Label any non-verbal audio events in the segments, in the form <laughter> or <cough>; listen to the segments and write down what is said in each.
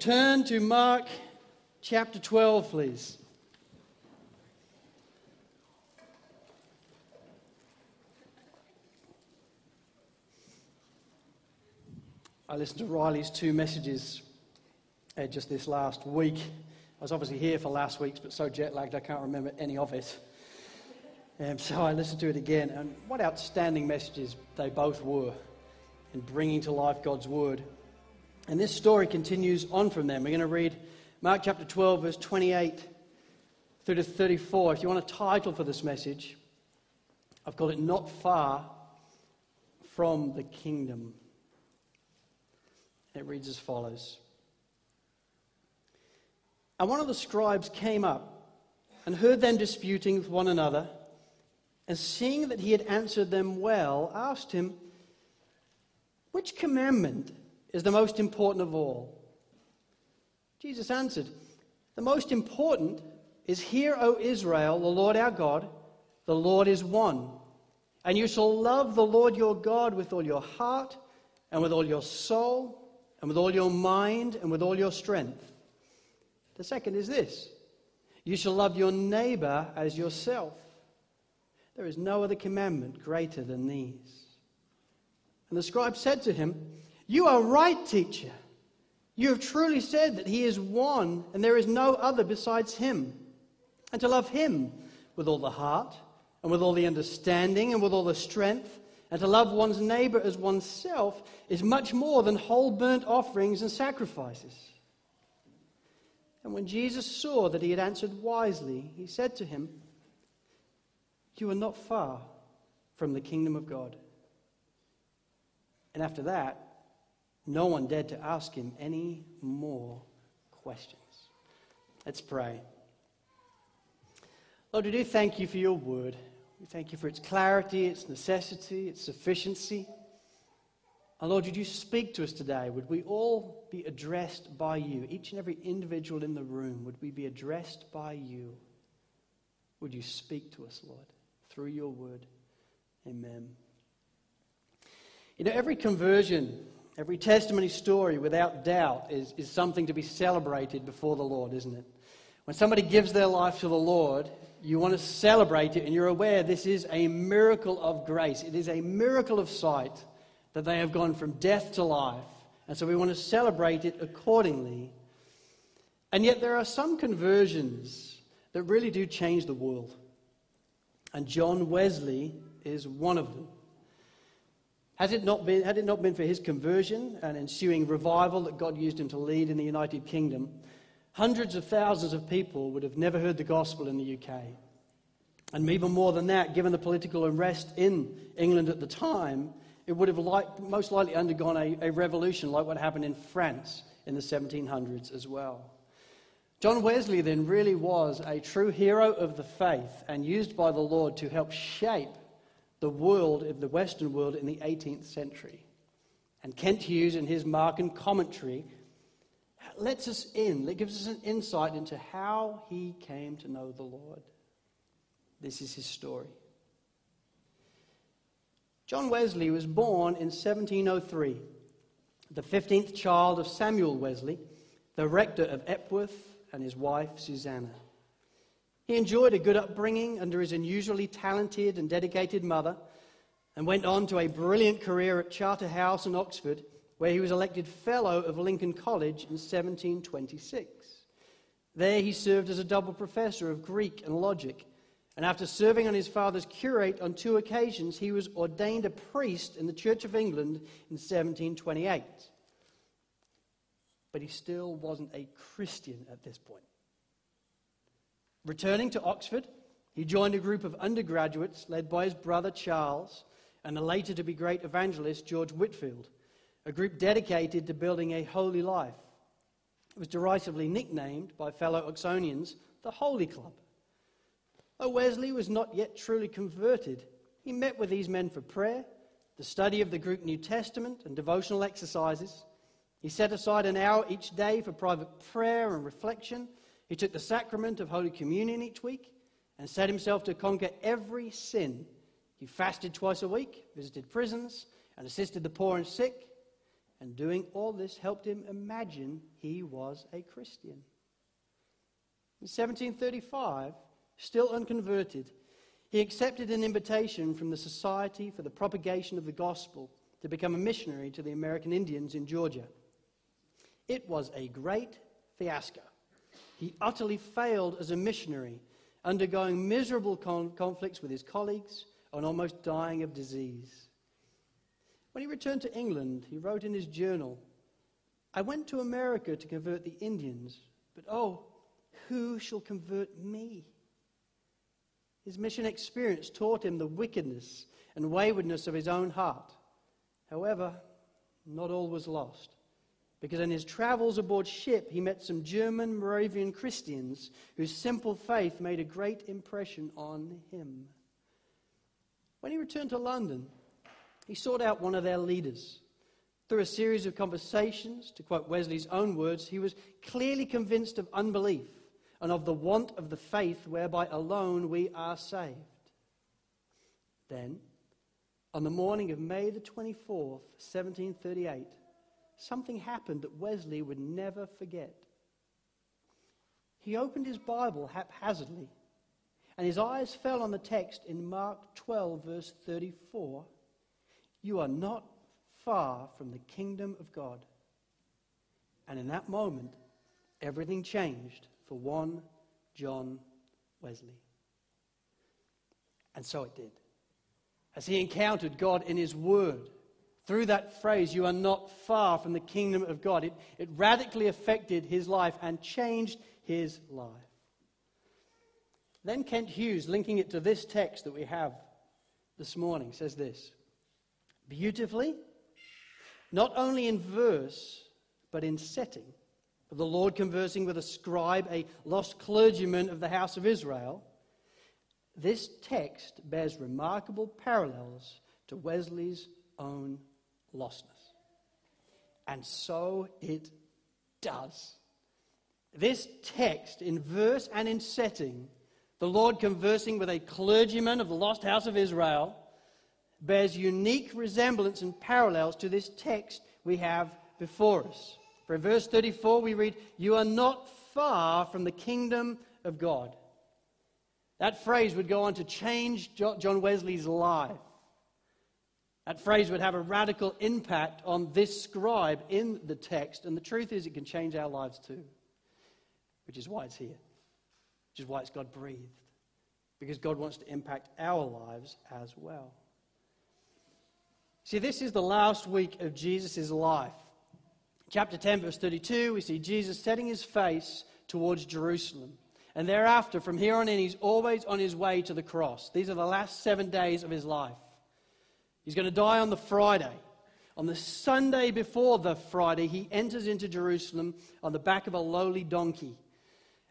Turn to Mark chapter 12, please. I listened to Riley's two messages uh, just this last week. I was obviously here for last week's, but so jet lagged I can't remember any of it. Um, so I listened to it again, and what outstanding messages they both were in bringing to life God's Word. And this story continues on from them. We're going to read Mark chapter 12, verse 28 through to 34. If you want a title for this message, I've called it Not Far from the Kingdom. It reads as follows And one of the scribes came up and heard them disputing with one another, and seeing that he had answered them well, asked him, Which commandment is the most important of all? Jesus answered, The most important is, Hear, O Israel, the Lord our God, the Lord is one. And you shall love the Lord your God with all your heart, and with all your soul, and with all your mind, and with all your strength. The second is this You shall love your neighbor as yourself. There is no other commandment greater than these. And the scribe said to him, You are right, teacher. You have truly said that he is one, and there is no other besides him. And to love him with all the heart, and with all the understanding, and with all the strength, and to love one's neighbor as oneself is much more than whole burnt offerings and sacrifices. And when Jesus saw that he had answered wisely, he said to him, You are not far from the kingdom of God. And after that, no one dared to ask him any more questions. Let's pray. Lord, we do thank you for your word. We thank you for its clarity, its necessity, its sufficiency. And Lord, would you speak to us today? Would we all be addressed by you? Each and every individual in the room, would we be addressed by you? Would you speak to us, Lord, through your word? Amen. You know, every conversion, every testimony story, without doubt, is, is something to be celebrated before the Lord, isn't it? When somebody gives their life to the Lord, you want to celebrate it, and you're aware this is a miracle of grace. It is a miracle of sight that they have gone from death to life. And so we want to celebrate it accordingly. And yet, there are some conversions that really do change the world. And John Wesley is one of them. Has it not been, had it not been for his conversion and ensuing revival that God used him to lead in the United Kingdom, hundreds of thousands of people would have never heard the gospel in the UK. And even more than that, given the political unrest in England at the time, it would have like, most likely undergone a, a revolution like what happened in France in the 1700s as well. John Wesley then really was a true hero of the faith and used by the Lord to help shape the world of the Western world in the 18th century. And Kent Hughes, in his Markan commentary, lets us in, it gives us an insight into how he came to know the Lord. This is his story. John Wesley was born in 1703, the 15th child of Samuel Wesley, the rector of Epworth, and his wife, Susanna. He enjoyed a good upbringing under his unusually talented and dedicated mother and went on to a brilliant career at Charterhouse in Oxford, where he was elected Fellow of Lincoln College in 1726. There he served as a double professor of Greek and logic, and after serving on his father's curate on two occasions, he was ordained a priest in the Church of England in 1728. But he still wasn't a Christian at this point. Returning to Oxford, he joined a group of undergraduates led by his brother Charles and the later to be great evangelist George Whitefield, a group dedicated to building a holy life. It was derisively nicknamed by fellow Oxonians the Holy Club. Though Wesley was not yet truly converted, he met with these men for prayer, the study of the Greek New Testament, and devotional exercises. He set aside an hour each day for private prayer and reflection he took the sacrament of Holy Communion each week and set himself to conquer every sin. He fasted twice a week, visited prisons, and assisted the poor and sick. And doing all this helped him imagine he was a Christian. In 1735, still unconverted, he accepted an invitation from the Society for the Propagation of the Gospel to become a missionary to the American Indians in Georgia. It was a great fiasco. He utterly failed as a missionary, undergoing miserable con- conflicts with his colleagues and almost dying of disease. When he returned to England, he wrote in his journal, I went to America to convert the Indians, but oh, who shall convert me? His mission experience taught him the wickedness and waywardness of his own heart. However, not all was lost, because in his travels aboard ship, he met some German Moravian Christians whose simple faith made a great impression on him. When he returned to London, he sought out one of their leaders. Through a series of conversations, to quote Wesley's own words, he was clearly convinced of unbelief and of the want of the faith whereby alone we are saved. Then, on the morning of May the 24th, 1738, something happened that Wesley would never forget. He opened his Bible haphazardly, and his eyes fell on the text in Mark 12, verse 34 You are not far from the kingdom of God. And in that moment, everything changed for one John Wesley. And so it did. As he encountered God in his word, through that phrase, you are not far from the kingdom of God, it, it radically affected his life and changed his life. Then Kent Hughes, linking it to this text that we have this morning, says this Beautifully, not only in verse, but in setting, of the Lord conversing with a scribe, a lost clergyman of the house of Israel, this text bears remarkable parallels to Wesley's own lostness. And so it does. This text, in verse and in setting, the Lord conversing with a clergyman of the lost house of Israel, bears unique resemblance and parallels to this text we have before us. For in verse 34, we read, You are not far from the kingdom of God. That phrase would go on to change John Wesley's life. That phrase would have a radical impact on this scribe in the text, and the truth is, it can change our lives too, which is why it's here, which is why it's God breathed, because God wants to impact our lives as well. See, this is the last week of Jesus' life. Chapter 10, verse 32, we see Jesus setting his face towards Jerusalem. And thereafter, from here on in, he's always on his way to the cross. These are the last seven days of his life. He's going to die on the Friday. On the Sunday before the Friday, he enters into Jerusalem on the back of a lowly donkey.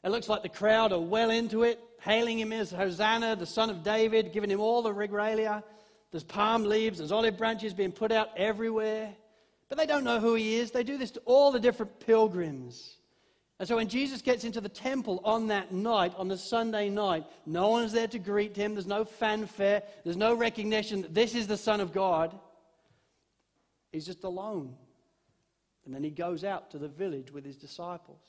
It looks like the crowd are well into it, hailing him as Hosanna, the son of David, giving him all the regalia. There's palm leaves, there's olive branches being put out everywhere. But they don't know who he is. They do this to all the different pilgrims. And so when Jesus gets into the temple on that night, on the Sunday night, no one is there to greet him. There's no fanfare. There's no recognition that this is the Son of God. He's just alone. And then he goes out to the village with his disciples.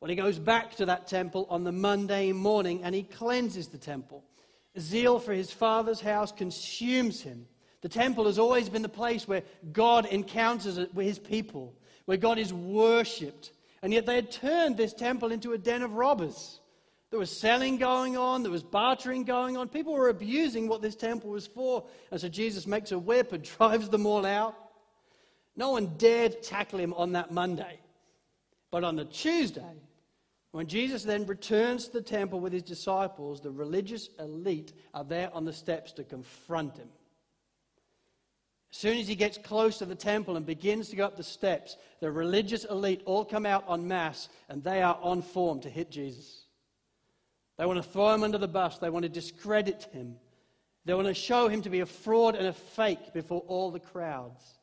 Well, he goes back to that temple on the Monday morning and he cleanses the temple. Zeal for his father's house consumes him. The temple has always been the place where God encounters his people, where God is worshipped. And yet they had turned this temple into a den of robbers. There was selling going on, there was bartering going on. People were abusing what this temple was for. And so Jesus makes a whip and <laughs> drives them all out. No one dared tackle him on that Monday. But on the Tuesday, when Jesus then returns to the temple with his disciples, the religious elite are there on the steps to confront him. As soon as he gets close to the temple and begins to go up the steps, the religious elite all come out en masse and they are on form to hit Jesus. They want to throw him under the bus, they want to discredit him, they want to show him to be a fraud and a fake before all the crowds.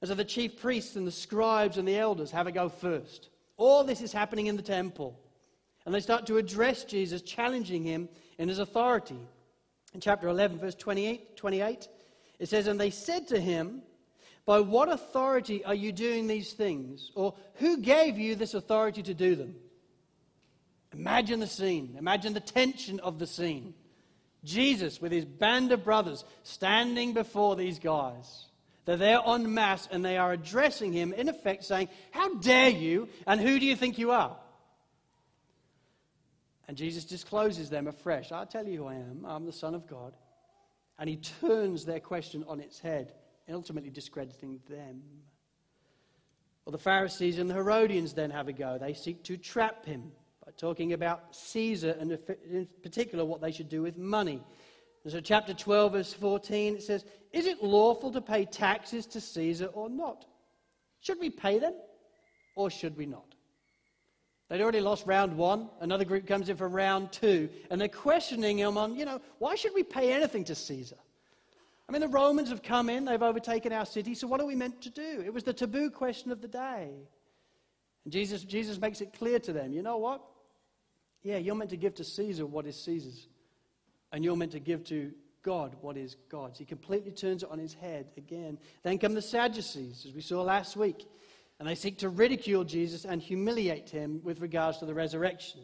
And so the chief priests and the scribes and the elders have a go first. All this is happening in the temple. And they start to address Jesus, challenging him in his authority. In chapter 11, verse 28, 28 it says, And they said to him, By what authority are you doing these things? Or who gave you this authority to do them? Imagine the scene. Imagine the tension of the scene. Jesus with his band of brothers standing before these guys. They're there en masse and they are addressing him, in effect, saying, How dare you? And who do you think you are? And Jesus discloses them afresh. I'll tell you who I am. I'm the Son of God. And he turns their question on its head, ultimately discrediting them. Well, the Pharisees and the Herodians then have a go. They seek to trap him by talking about Caesar and, in particular, what they should do with money. And so, chapter 12, verse 14, it says, Is it lawful to pay taxes to Caesar or not? Should we pay them or should we not? They'd already lost round one. Another group comes in for round two, and they're questioning him on, you know, why should we pay anything to Caesar? I mean, the Romans have come in, they've overtaken our city, so what are we meant to do? It was the taboo question of the day. And Jesus, Jesus makes it clear to them you know what? Yeah, you're meant to give to Caesar what is Caesar's, and you're meant to give to God what is God's. He completely turns it on his head again. Then come the Sadducees, as we saw last week. And they seek to ridicule Jesus and humiliate him with regards to the resurrection.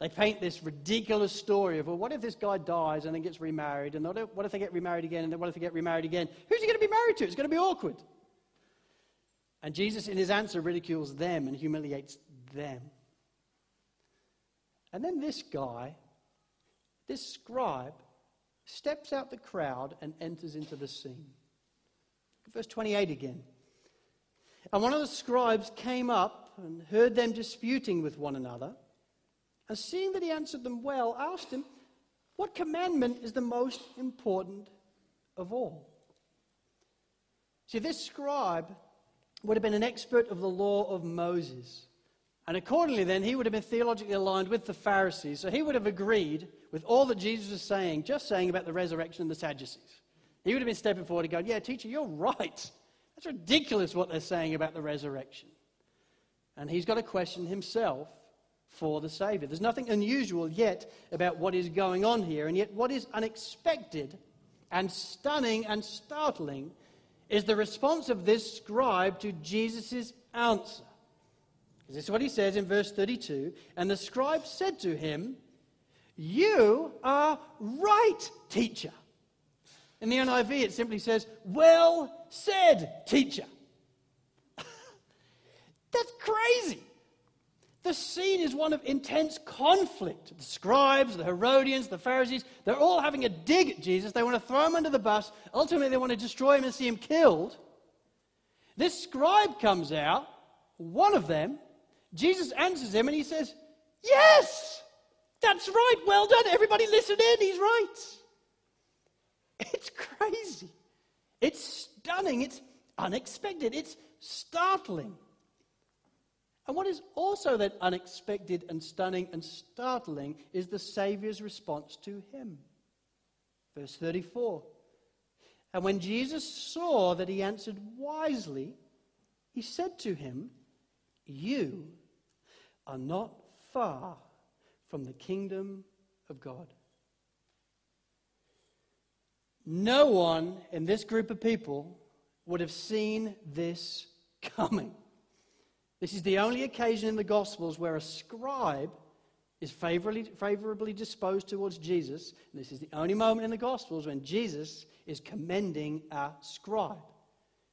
They paint this ridiculous story of, well, what if this guy dies and then gets remarried? And what if they get remarried again? And then what if they get remarried again? Who's he going to be married to? It's going to be awkward. And Jesus, in his answer, ridicules them and humiliates them. And then this guy, this scribe, steps out the crowd and enters into the scene. Verse 28 again. And one of the scribes came up and heard them disputing with one another. And seeing that he answered them well, asked him, What commandment is the most important of all? See, this scribe would have been an expert of the law of Moses. And accordingly, then, he would have been theologically aligned with the Pharisees. So he would have agreed with all that Jesus was saying, just saying about the resurrection and the Sadducees. He would have been stepping forward and going, Yeah, teacher, you're <laughs> right. That's ridiculous what they're saying about the resurrection. And he's got to question himself for the Savior. There's nothing unusual yet about what is going on here, and yet what is unexpected and stunning and startling is the response of this scribe to Jesus' answer. This is what he says in verse 32 And the scribe said to him, You are right, teacher. In the NIV, it simply says, Well said, teacher. <laughs> That's crazy. The scene is one of intense conflict. The scribes, the Herodians, the Pharisees, they're all having a dig at Jesus. They want to throw him under the bus. Ultimately, they want to destroy him and see him killed. This scribe comes out, one of them. Jesus answers him and he says, Yes, that's right. Well done. Everybody listen in. He's right. <laughs> It's crazy. It's stunning. It's unexpected. It's startling. And what is also that unexpected and stunning and startling is the Saviour's response to him. Verse 34. And when Jesus saw that he answered wisely, he said to him, You are not far from the kingdom of God. No one in this group of people would have seen this coming. This is the only occasion in the Gospels where a scribe is favorably, favorably disposed towards Jesus. And this is the only moment in the Gospels when Jesus is commending a scribe.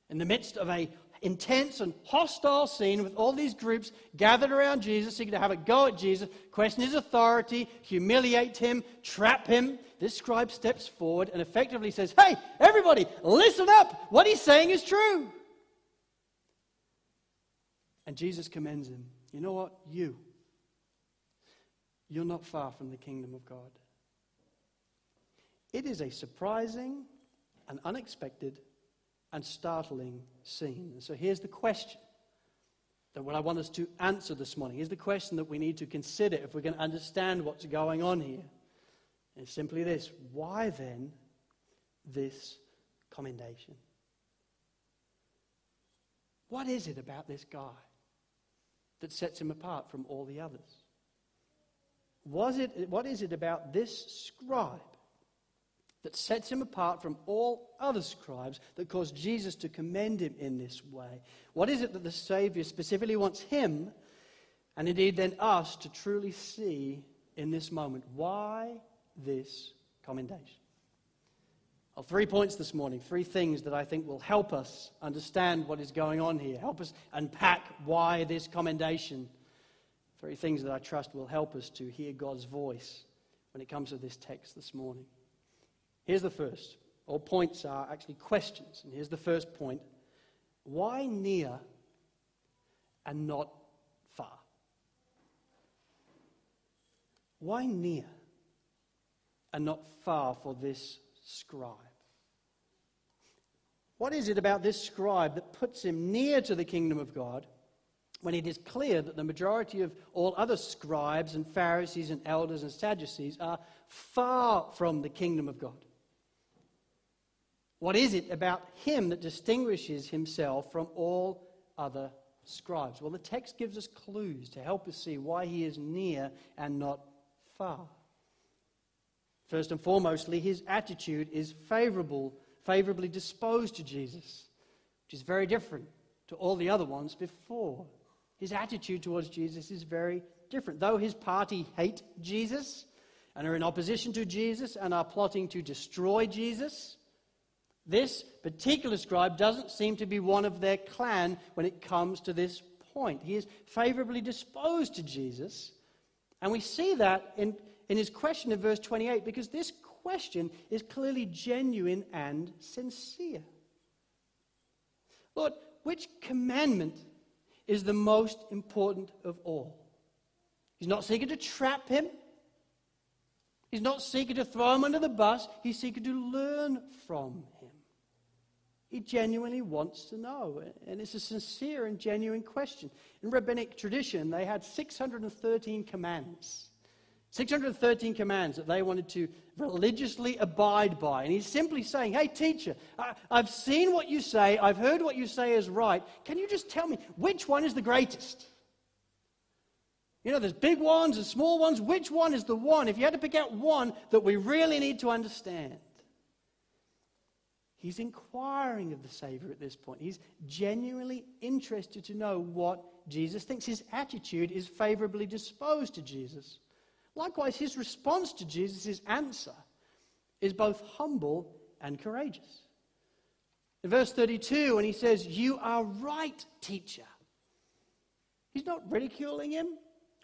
In the midst of a intense and hostile scene with all these groups gathered around Jesus, seeking to have a go at Jesus, question his authority, humiliate him, trap him. This scribe steps forward and effectively says, Hey, everybody, listen up. What he's saying is true. And Jesus commends him. You know what? You. You're not far from the kingdom of God. It is a surprising and unexpected and startling scene. And so here's the question that what I want us to answer this morning. Here's the question that we need to consider if we're going to understand what's going on here. It's simply this why then this commendation? What is it about this guy that sets him apart from all the others? Was it, what is it about this scribe that sets him apart from all other scribes that caused Jesus to commend him in this way? What is it that the Savior specifically wants him, and indeed then us, to truly see in this moment? Why this commendation? Well, three points this morning, three things that I think will help us understand what is going on here, help us unpack why this commendation. Three things that I trust will help us to hear God's voice when it comes to this text this morning. Here's the first. All points are actually questions. And here's the first point Why near and not far? Why near and not far for this scribe? What is it about this scribe that puts him near to the kingdom of God when it is clear that the majority of all other scribes and Pharisees and elders and Sadducees are far from the kingdom of God? What is it about him that distinguishes himself from all other scribes? Well, the text gives us clues to help us see why he is near and not far. First and foremostly, his attitude is favorable, favorably disposed to Jesus, which is very different to all the other ones before. His attitude towards Jesus is very different. Though his party hate Jesus and are in opposition to Jesus and are plotting to destroy Jesus, this particular scribe doesn't seem to be one of their clan when it comes to this point. He is favorably disposed to Jesus. And we see that in, in his question in verse 28 because this question is clearly genuine and sincere. Lord, which commandment is the most important of all? He's not seeking to trap him. He's not seeking to throw him under the bus. He's seeking to learn from him. He genuinely wants to know. And it's a sincere and genuine question. In rabbinic tradition, they had 613 commands. 613 commands that they wanted to religiously abide by. And he's simply saying, Hey, teacher, I, have seen what you say. I've heard what you say is right. Can you just tell me which one is the greatest? You know, there's big ones and small ones. Which one is the one, if you had to pick out one, that we really need to understand? He's inquiring of the Savior at this point. He's genuinely interested to know what Jesus thinks. His attitude is favorably disposed to Jesus. Likewise, his response to Jesus' answer is both humble and courageous. In verse 32, when he says, You are right, teacher, he's not ridiculing him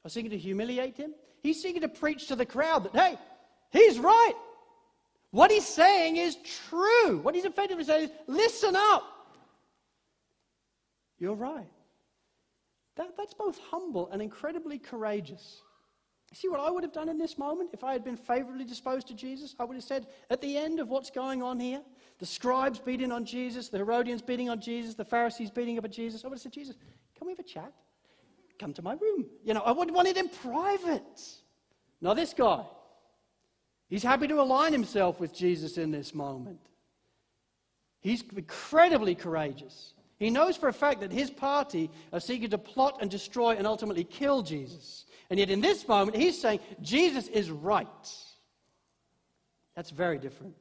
or seeking to humiliate him. He's seeking to preach to the crowd that, hey, he's right. What he's saying is true. What he's effectively saying is listen up. You're right. That, that's both humble and incredibly courageous. See what I would have done in this moment if I had been favorably disposed to Jesus? I would have said, at the end of what's going on here, the scribes beating on Jesus, the Herodians beating on Jesus, the Pharisees beating up at Jesus, I would have said, Jesus, can we have a chat? Come to my room. You know, I would want it in private. Now, this guy. He's happy to align himself with Jesus in this moment. He's incredibly courageous. He knows for a fact that his party are seeking to plot and destroy and ultimately kill Jesus. And yet, in this moment, he's saying, Jesus is right. That's very different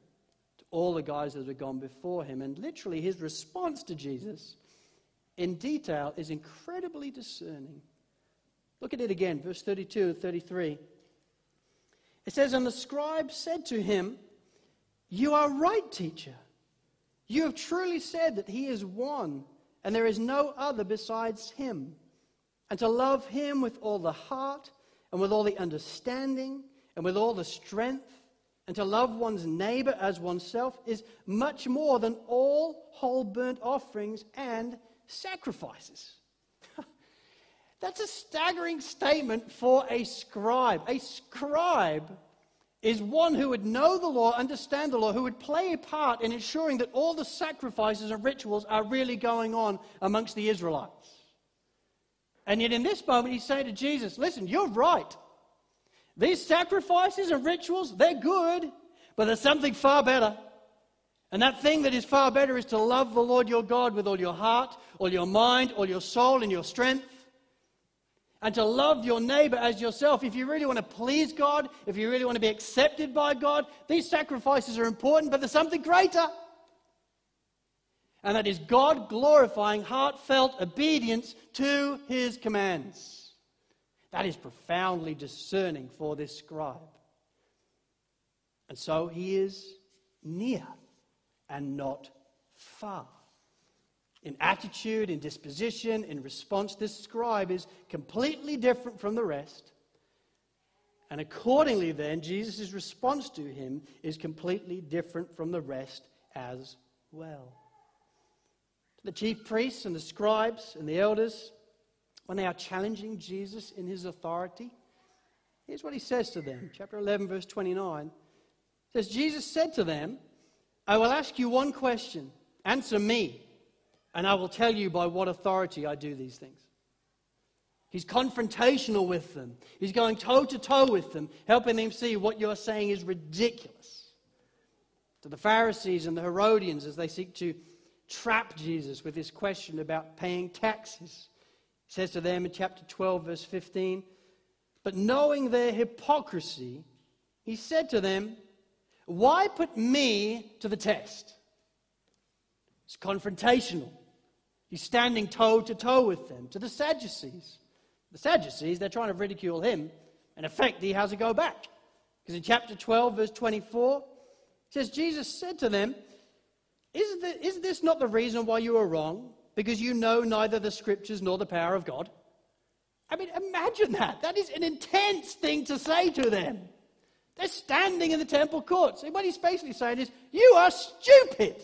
to all the guys that have gone before him. And literally, his response to Jesus in detail is incredibly discerning. Look at it again, verse 32 and 33. It says, And the scribe said to him, You are right, teacher. You have truly said that he is one, and there is no other besides him. And to love him with all the heart, and with all the understanding, and with all the strength, and to love one's neighbor as oneself is much more than all whole burnt offerings and sacrifices. That's a staggering statement for a scribe. A scribe is one who would know the law, understand the law, who would play a part in ensuring that all the sacrifices and rituals are really going on amongst the Israelites. And yet, in this moment, he's saying to Jesus, Listen, you're right. These sacrifices and rituals, they're good, but there's something far better. And that thing that is far better is to love the Lord your God with all your heart, all your mind, all your soul, and your strength. And to love your neighbor as yourself. If you really want to please God, if you really want to be accepted by God, these sacrifices are important, but there's something greater. And that is God glorifying, heartfelt obedience to his commands. That is profoundly discerning for this scribe. And so he is near and not far. In attitude, in disposition, in response, this scribe is completely different from the rest. And accordingly, then, Jesus' response to him is completely different from the rest as well. To The chief priests and the scribes and the elders, when they are challenging Jesus in his authority, here's what he says to them. Chapter 11, verse 29 says, Jesus said to them, I will ask you one question. Answer me, and I will tell you by what authority I do these things. He's confrontational with them. He's going toe to toe with them, helping them see what you're saying is ridiculous. To the Pharisees and the Herodians, as they seek to trap Jesus with this question about paying taxes, he says to them in chapter 12, verse 15, But knowing their hypocrisy, he said to them, Why put me to the test? It's confrontational. He's standing toe to toe with them. To the Sadducees, the Sadducees, they're trying to ridicule him. In effect, he has to go back. Because in chapter 12, verse 24, it says, Jesus said to them, is, the, is this not the reason why you are wrong? Because you know neither the scriptures nor the power of God? I mean, imagine that. That is an intense thing to say to them. They're standing in the temple courts. And what he's basically saying is, You are stupid.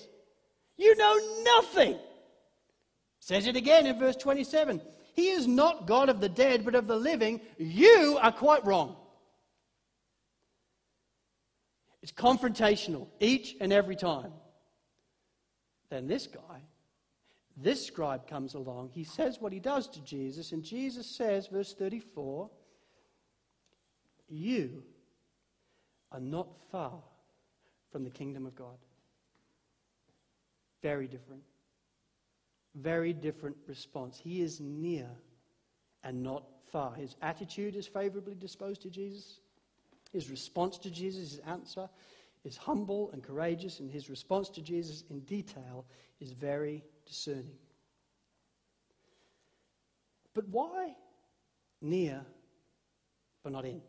You know nothing. Says it again in verse 27. He is not God of the dead, but of the living. You are quite wrong. It's confrontational each and every time. Then this guy, this scribe comes along. He says what he does to Jesus, and Jesus says, verse 34, You are not far from the kingdom of God. Very different. Very different response. He is near and not far. His attitude is favorably disposed to Jesus. His response to Jesus, his answer, is humble and courageous, and his response to Jesus in detail is very discerning. But why near but not in?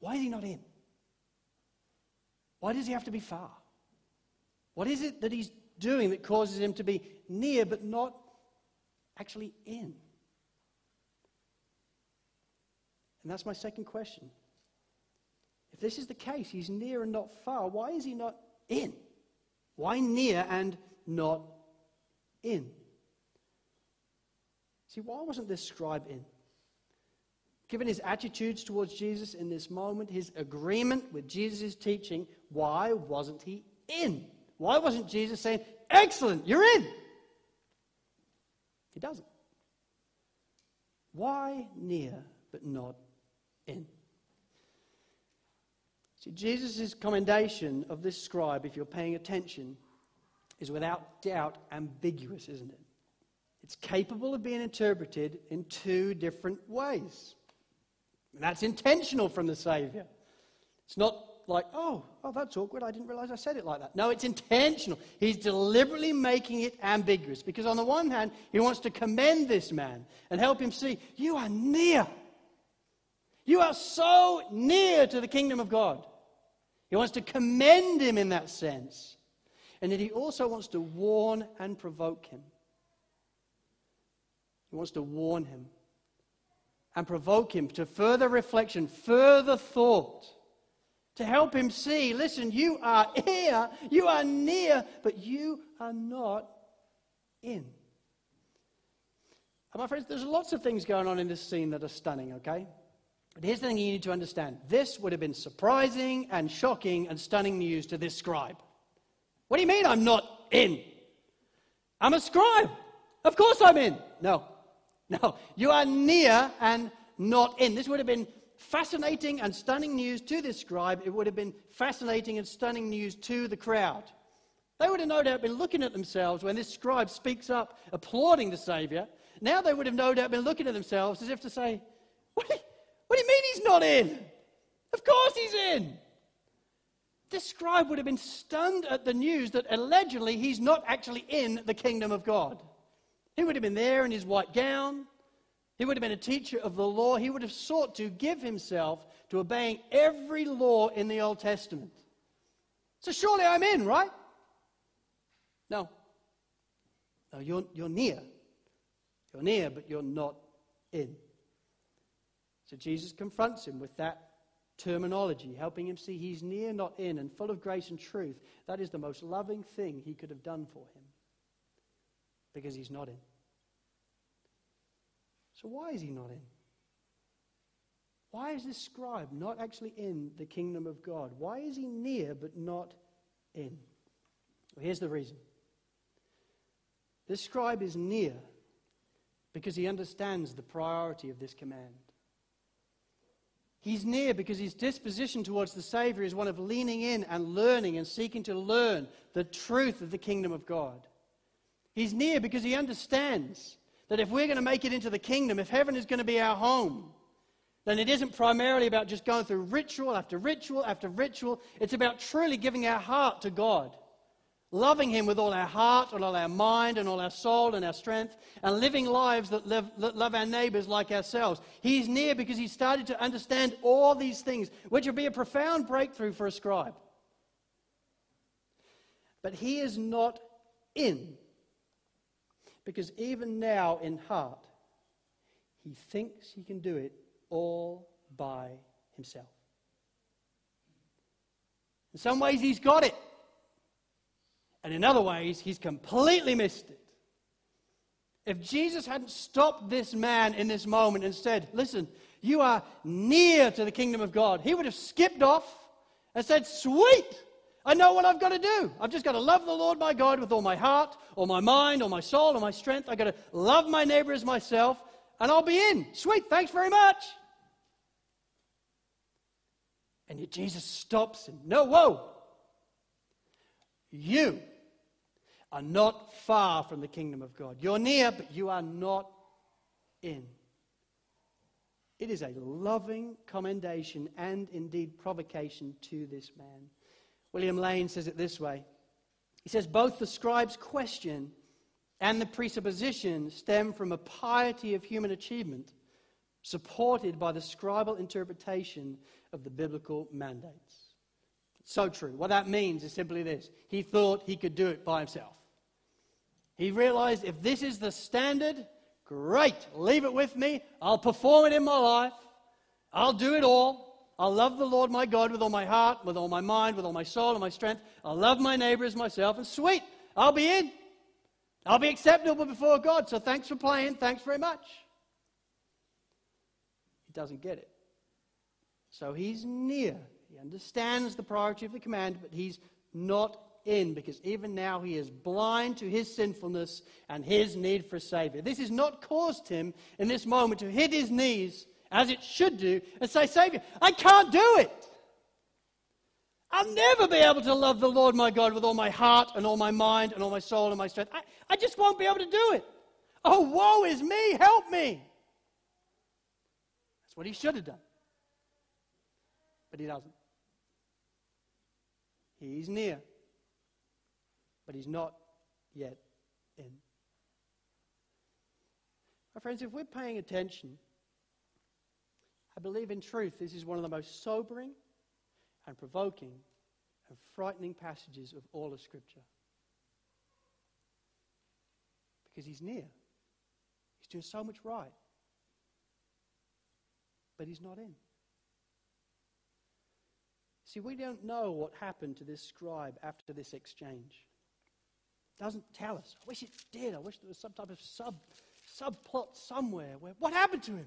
Why is he not in? Why does he have to be far? What is it that he's doing that causes him to be near but not actually in? And that's my second question. If this is the case, he's near and not far, why is he not in? Why near and not in? See, why wasn't this scribe in? Given his attitudes towards Jesus in this moment, his agreement with Jesus' teaching, why wasn't he in? Why wasn't Jesus saying, Excellent, you're in? He doesn't. Why near but not in? See, Jesus' commendation of this scribe, if you're paying attention, is without doubt ambiguous, isn't it? It's capable of being interpreted in two different ways. And that's intentional from the Savior. It's not like, oh, oh, that's awkward. I didn't realize I said it like that. No, it's intentional. He's deliberately making it ambiguous because, on the one hand, he wants to commend this man and help him see, you are near. You are so near to the kingdom of God. He wants to commend him in that sense. And yet he also wants to warn and provoke him. He wants to warn him and provoke him to further reflection, further thought, to help him see listen, you are <laughs> here, you are near, but you are not in. And my friends, there's lots of things going on in this scene that are stunning, okay? But here's the thing you need to understand this would have been surprising and shocking and stunning news to this scribe. What do you mean I'm not in? I'm a scribe. Of course I'm in. No, no. You are near and not in. This would have been fascinating and stunning news to this scribe. It would have been fascinating and stunning news to the crowd. They would have no doubt been looking at themselves when this scribe speaks up, applauding the Savior. Now they would have no doubt been looking at themselves as if to say, What do, you, what do you mean he's not in? Of course he's in. This scribe would have been stunned at the news that allegedly he's not actually in the kingdom of God. He would have been there in his white gown. He would have been a teacher of the law. He would have sought to give himself to obeying every law in the Old Testament. So surely I'm in, right? No. No, you're, you're near. You're near, but you're not in. So Jesus confronts him with that terminology, helping him see he's near, not in, and full of grace and truth. That is the most loving thing he could have done for him because he's not in. So, why is he not in? Why is this scribe not actually in the kingdom of God? Why is he near but not in? Well, here's the reason. This scribe is near because he understands the priority of this command. He's near because his disposition towards the Savior is one of leaning in and learning and seeking to learn the truth of the kingdom of God. He's near because he understands that if we're going to make it into the kingdom, if heaven is going to be our home, then it isn't primarily about just going through ritual after ritual after ritual. It's about truly giving our heart to God loving Him with all our heart and all our mind and all our soul and our strength, and living lives that, that love our neighbors like ourselves. He's near because He started to understand all these things, which would be a profound breakthrough for a scribe. But He is not in, because even now in heart, He thinks He can do it all by Himself. In some ways, He's got it. And in other ways, he's completely missed it. If Jesus hadn't stopped this man in this moment and said, Listen, you are near to the kingdom of God, he would have skipped off and said, Sweet, I know what I've got to do. I've just got to love the Lord my God with all my heart, all my mind, all my soul, or my strength. I've got to love my neighbor as myself, and I'll be in. Sweet, thanks very much. And yet Jesus stops him. No, whoa. You are not far from the kingdom of God. You're near, but you are not in. It is a loving commendation and indeed provocation to this man. William Lane says it this way He says, Both the scribe's question and the presupposition stem from a piety of human achievement supported by the scribal interpretation of the biblical mandates. So true. What that means is simply this he thought he could do it by himself. He realized if this is the standard, great, leave it with me. I'll perform it in my life. I'll do it all. I'll love the Lord my God with all my heart, with all my mind, with all my soul and my strength. I'll love my neighbor as myself. And sweet, I'll be in. I'll be acceptable before God. So thanks for playing. Thanks very much. He doesn't get it. So he's near. He understands the priority of the command, but he's not in because even now he is blind to his sinfulness and his need for a Savior. This has not caused him in this moment to hit his knees as it should do and say, Savior, I can't do it. I'll never be able to love the Lord my God with all my heart and all my mind and all my soul and my strength. I, I just won't be able to do it. Oh, woe is me. Help me. That's what he should have done. But he doesn't. He's near but he's not yet in. My friends, if we're paying attention, I believe in truth this is one of the most sobering and provoking and frightening passages of all of Scripture. Because he's near, he's doing so much right, but he's not in. See, we don't know what happened to this scribe after this exchange doesn't tell us. I wish it did. I wish there was some type of sub subplot somewhere where what happened to him?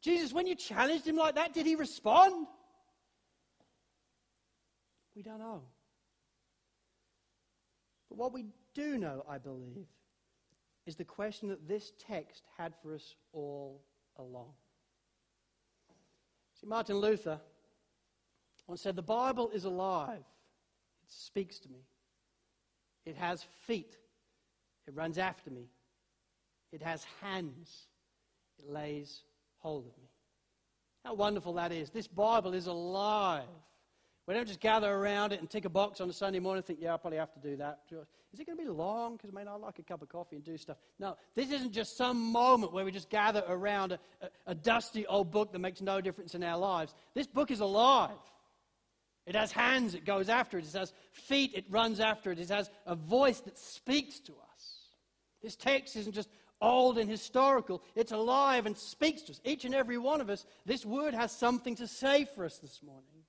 Jesus, when you challenged him like that, did he respond? We don't know. But what we do know, I believe, is the question that this text had for us all along. See, Martin Luther once said, The Bible is alive, it speaks to me. It has feet. It runs after me. It has hands. It lays hold of me. How wonderful that is. This Bible is alive. We don't just gather around it and tick a box on a Sunday morning and think, yeah, I'll probably have to do that. Is it going to be long? Because, I mean, I like a cup of coffee and do stuff. No, this isn't just some moment where we just gather around a, a, a dusty old book that makes no difference in our lives. This book is alive. It has hands, it goes after it. It has feet, it runs after it. It has a voice that speaks to us. This text isn't just old and historical, it's alive and speaks to us. Each and every one of us, this word has something to say for us this morning.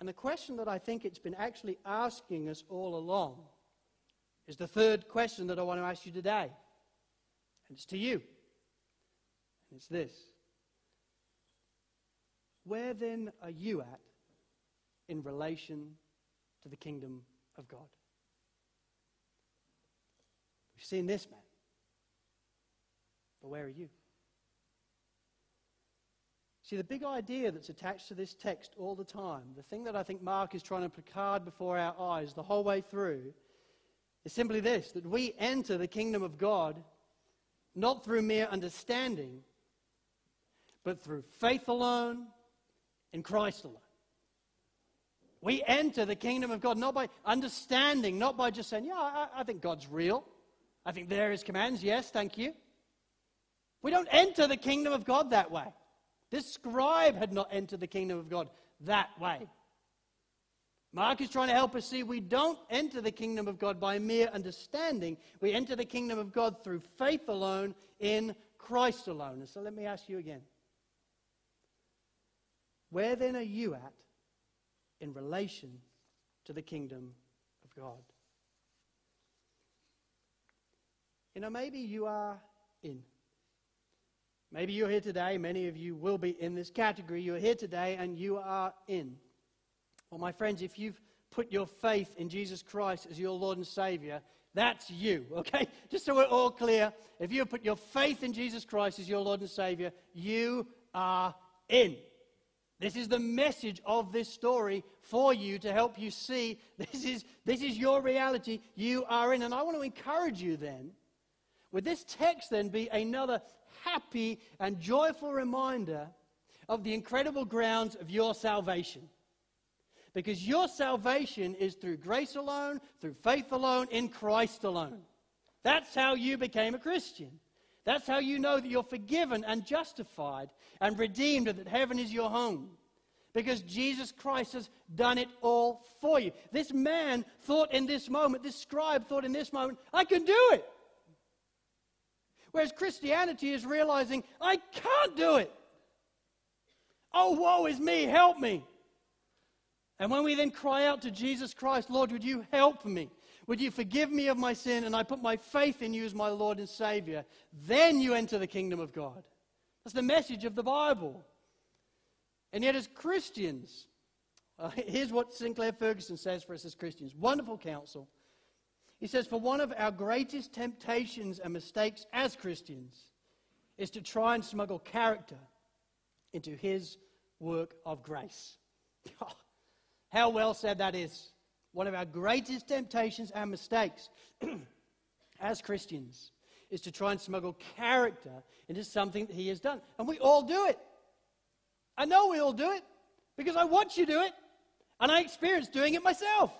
And the question that I think it's been actually asking us all along is the third question that I want to ask you today. And it's to you. And it's this Where then are you at in relation to the kingdom of God? We've seen this man. But where are you? See, the big idea that's attached to this text all the time, the thing that I think Mark is trying to placard before our eyes the whole way through, is simply this that we enter the kingdom of God not through mere understanding, but through faith alone in Christ alone. We enter the kingdom of God not by understanding, not by just saying, Yeah, I, I think God's real. I think there is commands. Yes, thank you. We don't enter the kingdom of God that way. This scribe had not entered the kingdom of God that way. Mark is trying to help us see we don't enter the kingdom of God by mere understanding. We enter the kingdom of God through faith alone in Christ alone. And so let me ask you again where then are you at in relation to the kingdom of God? You know, maybe you are in. Maybe you're here today. Many of you will be in this category. You're here today and you are in. Well, my friends, if you've put your faith in Jesus Christ as your Lord and Savior, that's you, <laughs> okay? Just so we're all clear. If you have put your faith in Jesus Christ as your Lord and Savior, you are in. This is the message of this story for you to help you see <laughs> this is, this is your reality. You are in. And I want to encourage you then would this text then be another happy and joyful reminder of the incredible grounds of your salvation? Because your salvation is through grace alone, through faith alone, in Christ alone. That's how you became a Christian. That's how you know that you're forgiven and justified and redeemed, and that heaven is your home. Because Jesus Christ has done it all for you. This man thought in this moment, this scribe thought in this moment, I can do it. Whereas Christianity is realizing, I can't do it. Oh, woe is me, help me. And when we then cry out to Jesus Christ, Lord, would you help me? Would you forgive me of my sin? And I put my faith in you as my Lord and Savior. Then you enter the kingdom of God. That's the message of the Bible. And yet, as Christians, uh, here's what Sinclair Ferguson says for us as Christians wonderful counsel. He says, For one of our greatest temptations and mistakes as Christians is to try and smuggle character into his work of grace. <laughs> How well said that is. One of our greatest temptations and mistakes <clears throat> as Christians is to try and smuggle character into something that he has done. And we all do it. I know we all do it because I watch you do it and I experience doing it myself.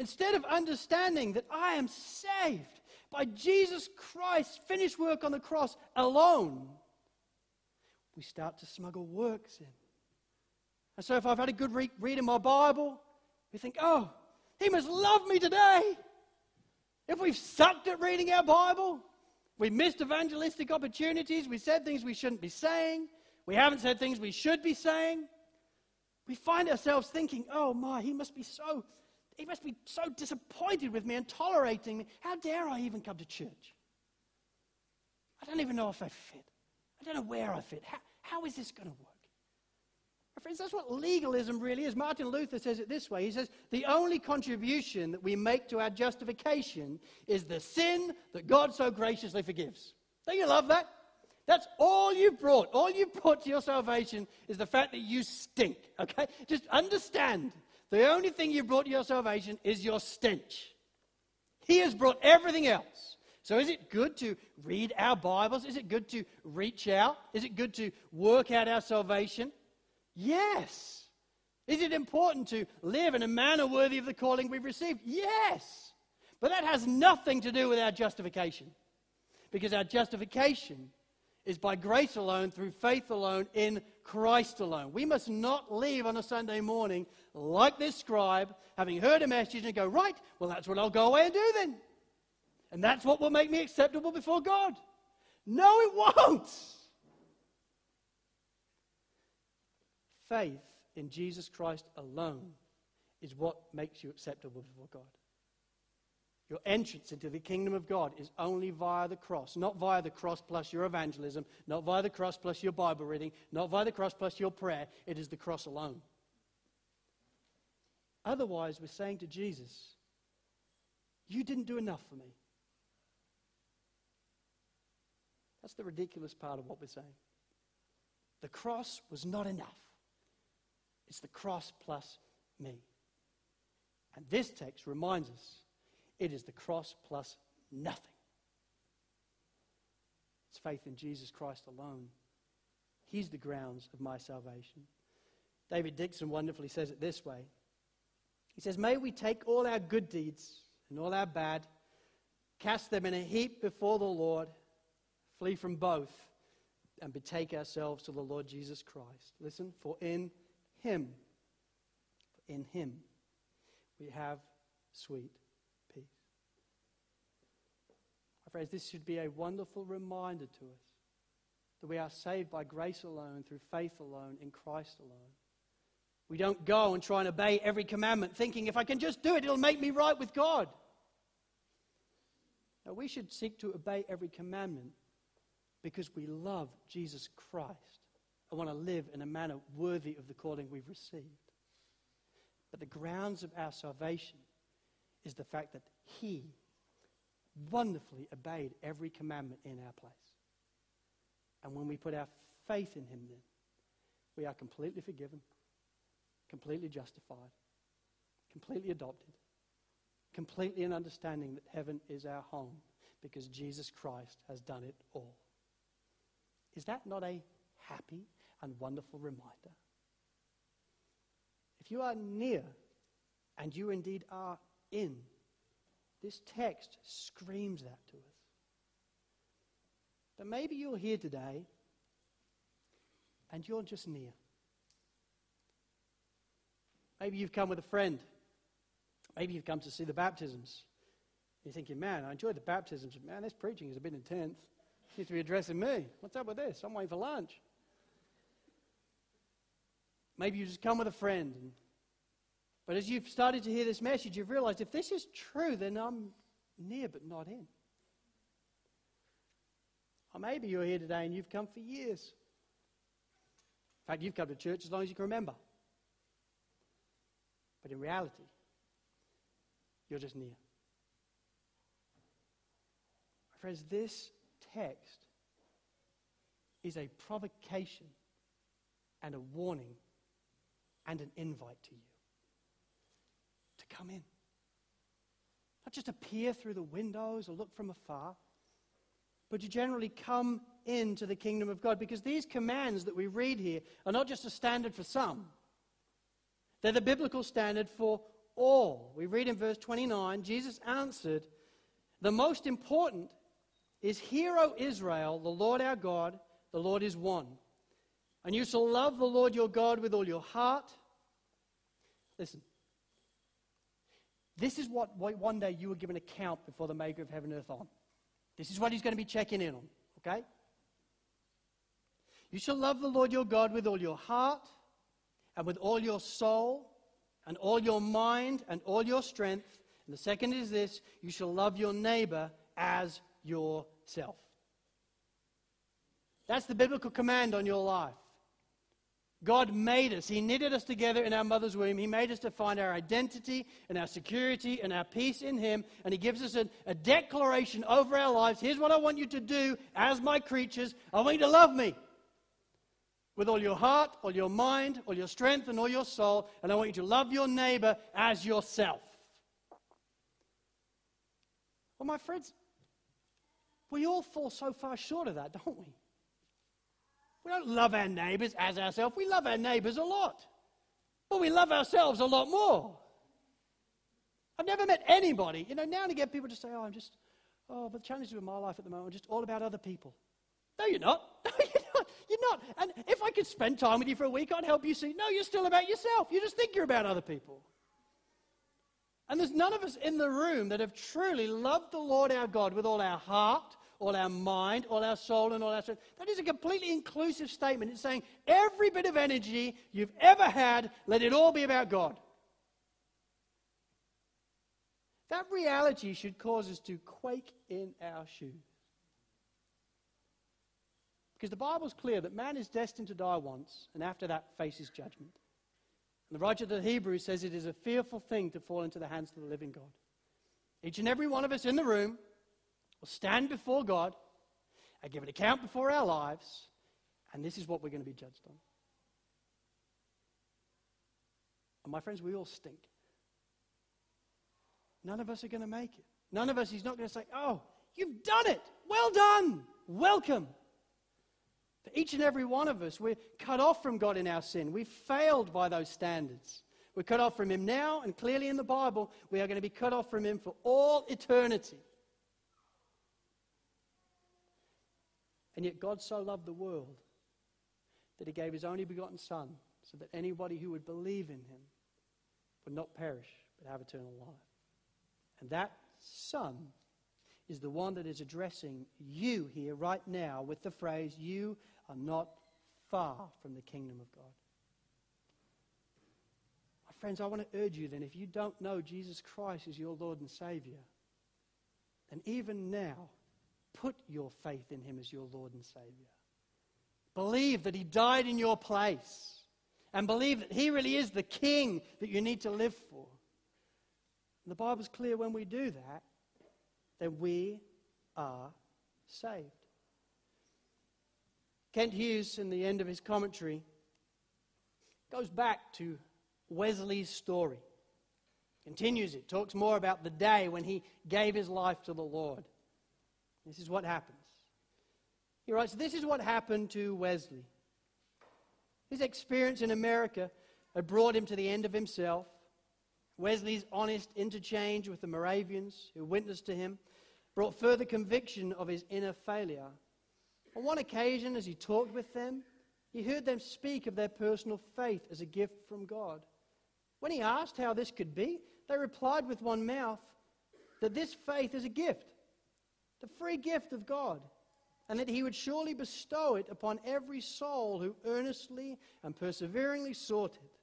Instead of understanding that I am saved by Jesus Christ's finished work on the cross alone, we start to smuggle works in. And so if I've had a good re- read in my Bible, we think, oh, he must love me today. If we've sucked at reading our Bible, we missed evangelistic opportunities, we said things we shouldn't be saying, we haven't said things we should be saying, we find ourselves thinking, oh my, he must be so he must be so disappointed with me and tolerating me. How dare I even come to church? I don't even know if I fit. I don't know where I fit. How, how is this going to work? My friends, that's what legalism really is. Martin Luther says it this way He says, The only contribution that we make to our justification is the sin that God so graciously forgives. Don't you love that? That's all you've brought. All you've brought to your salvation is the fact that you stink, okay? Just understand the only thing you brought to your salvation is your stench. He has brought everything else So, is it good to read our Bibles? Is it good to reach out? Is it good to work out our salvation? Yes. Is it important to live in a manner worthy of the calling we've received? Yes. But that has nothing to do with our justification. Because our justification is by grace alone, through faith alone, in Christ alone. We must not leave on a Sunday morning like this scribe, having heard a message, and go, right, well, that's what I'll go away and do then. And that's what will make me acceptable before God. No, it won't. Faith in Jesus Christ alone is what makes you acceptable before God. Your entrance into the kingdom of God is only via the cross, not via the cross plus your evangelism, not via the cross plus your Bible reading, not via the cross plus your prayer. It is the cross alone. Otherwise, we're saying to Jesus, You didn't do enough for me. That's the ridiculous part of what we're saying. The cross was not enough. It's the cross plus me. And this text reminds us it is the cross plus nothing. It's faith in Jesus Christ alone. He's the grounds of my salvation. David Dickson wonderfully says it this way He says, May we take all our good deeds and all our bad, cast them in a heap before the Lord, flee from both, and betake ourselves to the Lord Jesus Christ. Listen, for in Him, in Him, we have sweet friends, this should be a wonderful reminder to us that we are saved by grace alone, through faith alone, in Christ alone. We don't go and try and obey every commandment thinking if I can just do it, it'll make me right with God. Now, we should seek to obey every commandment because we love Jesus Christ and want to live in a manner worthy of the calling we've received. But the grounds of our salvation is the fact that He wonderfully obeyed every commandment in our place. And when we put our faith in Him, then, we are completely forgiven, completely justified, completely adopted, completely in understanding that heaven is our home because Jesus Christ has done it all. Is that not a happy and wonderful reminder? If you are near, and you indeed are in this text screams that to us. But maybe you're here today and you're just near. Maybe you've come with a friend. Maybe you've come to see the baptisms. You're thinking, man, I enjoyed the baptisms. Man, this preaching is a bit intense. Seems to be addressing me. What's up with this? I'm waiting for lunch. Maybe you just come with a friend and but as you've started to hear this message, you've realized if this is true, then I'm near but not in. Or maybe you're here today and you've come for years. In fact, you've come to church as long as you can remember. But in reality, you're just near. My friends, this text is a provocation and a warning and an invite to you come in. Not just appear through the windows or look from afar, but to generally come into the kingdom of God. Because these commands that we read here are not just a standard for some, they're the biblical standard for all. We read in verse 29 Jesus answered, The most important is, Hear, O Israel, the Lord our God, the Lord is one. And you shall love the Lord your God with all your heart. Listen, this is what one day you will give an account before the maker of heaven and earth on. This is what he's going to be checking in on, okay? You shall love the Lord your God with all your heart and with all your soul and all your mind and all your strength. And the second is this you shall love your neighbor as yourself. That's the biblical command on your life. God made us. He knitted us together in our mother's womb. He made us to find our identity and our security and our peace in Him. And He gives us a, a, declaration over our lives. Here's what I want you to do as my creatures I want you to love me with all your heart, all your mind, all your strength, and all your soul. And I want you to love your neighbor as yourself. Well, my friends, We all fall so far short of that, don't we? We don't love our neighbors as ourselves. We love our neighbors a lot. But we love ourselves a lot more. I've never met anybody, you know, now and again people just say, oh, I'm just, oh, but the challenges of my life at the moment are just all about other people. No, you're not. <laughs> No, you're not. You're not. And if I could spend time with you for a week, I'd help you see, no, you're still about yourself. You just think you're about other people. And there's none of us in the room that have truly loved the Lord our God with all our heart, all our mind, all our soul, and all our strength. That is a completely inclusive statement. It's saying every bit of energy you've ever had, let it all be about God. That reality should cause us to quake in our shoes. Because the Bible's clear that man is destined to die once, and after that faces judgment. And the writer of the Hebrews says it is a fearful thing to fall into the hands of the living God. Each and every one of us in the room will stand before God and give an account before our lives, and this is what we're going to be judged on. And my friends, we all stink. None of us are going to make it. None of us, he's not going to say, Oh, you've done it. Well done. Welcome. For each and every one of us, we're cut off from God in our sin. We've failed by those standards. We're cut off from Him now, and clearly in the Bible, we are going to be cut off from Him for all eternity. And yet, God so loved the world that He gave His only begotten Son so that anybody who would believe in Him would not perish but have eternal life. And that Son is the one that is addressing you here right now with the phrase, You are not far from the kingdom of God. My friends, I want to urge you then, if you don't know Jesus Christ as your Lord and Savior, then even now, put your faith in Him as your Lord and Savior. Believe that He died in your place. And believe that He really is the King that you need to live for. The Bible's clear when we do that, then we are saved. Kent Hughes, in the end of his commentary, goes back to Wesley's story. Continues it, talks more about the day when he gave his life to the Lord. This is what happens. He writes, This is what happened to Wesley. His experience in America had brought him to the end of himself. Wesley's honest interchange with the Moravians who witnessed to him brought further conviction of his inner failure. On one occasion, as he talked with them, he heard them speak of their personal faith as a gift from God. When he asked how this could be, they replied with one mouth that this faith is a gift, the free gift of God, and that he would surely bestow it upon every soul who earnestly and perseveringly sought it.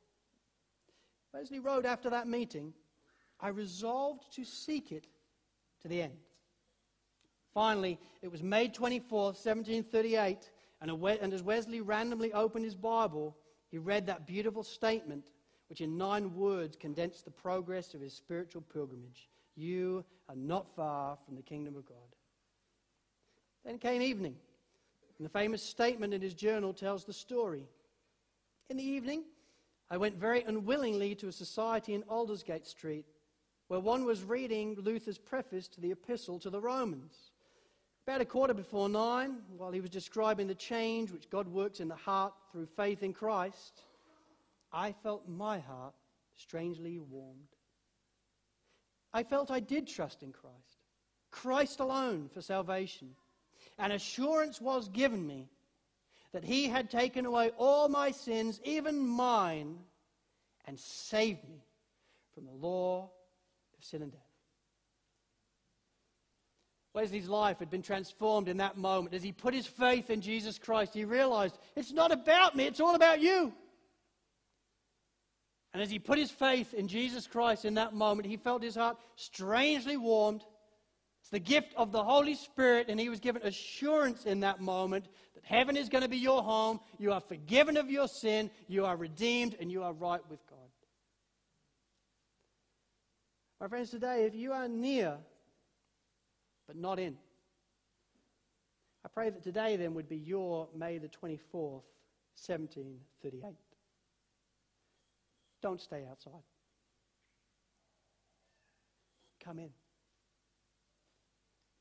Wesley wrote after that meeting, I resolved to seek it to the end. Finally, it was May 24, 1738, and, and as Wesley randomly opened his Bible, he read that beautiful statement, which in nine words condensed the progress of his spiritual pilgrimage You are not far from the kingdom of God. Then came evening, and the famous statement in his journal tells the story. In the evening, I went very unwillingly to a society in Aldersgate Street where one was reading Luther's preface to the Epistle to the Romans. About a quarter before nine, while he was describing the change which God works in the heart through faith in Christ, I felt my heart strangely warmed. I felt I did trust in Christ, Christ alone for salvation. An assurance was given me that He had taken away all my sins, even mine, and saved me from the law of sin and death. Wesley's life had been transformed in that moment. As he put his faith in Jesus Christ, he realized it's not about me, it's all about you. And as he put his faith in Jesus Christ in that moment, he felt his heart strangely warmed. It's the gift of the Holy Spirit, and he was given assurance in that moment that heaven is going to be your home. You are forgiven of your sin, you are redeemed, and you are right with God. My friends, today, if you are near but not in. I pray that today then would be your May the 24th, 1738. Don't stay outside. Come in.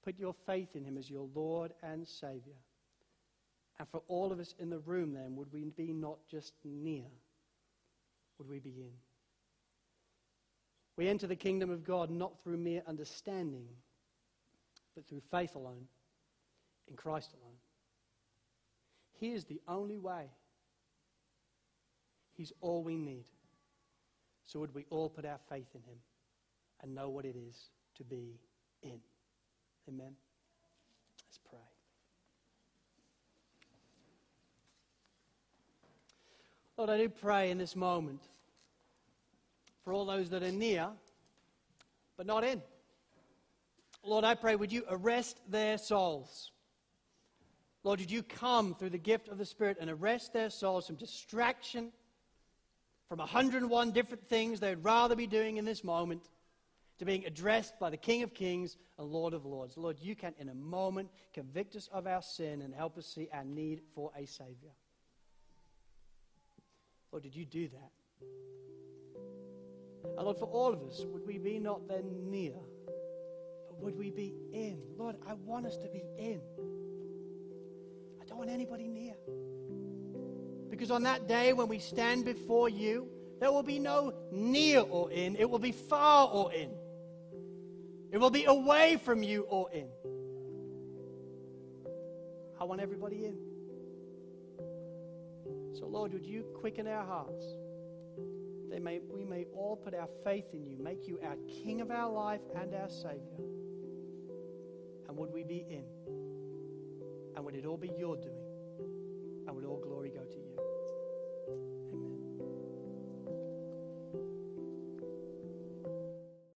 Put your faith in him as your Lord and Savior. And for all of us in the room, then, would we be not just near? Would we be in? We enter the kingdom of God not through mere understanding, but through faith alone, in Christ alone. He is the only way. He's all we need. So would we all put our faith in him and know what it is to be in? Amen. Let's pray. Lord, I do pray in this moment for all those that are near but not in. Lord, I pray, would you arrest their souls? Lord, would you come through the gift of the Spirit and arrest their souls from distraction, from 101 different things they'd rather be doing in this moment, to being addressed by the King of Kings and Lord of Lords. Lord, you can in a moment convict us of our sin and help us see our need for a Savior. Lord, did you do that? And Lord, for all of us, would we be not then near, but would we be in? Lord, I want us to be in I don't want anybody near. Because on that day when we stand before you, there will be no near or in, it will be far or in. It will be away from you or in. I want everybody in. So, Lord, would you quicken our hearts? That may, we may all put our faith in you, make you our King of our life and our Savior. And would we be in? And would it all be your doing? And would all glory go to you?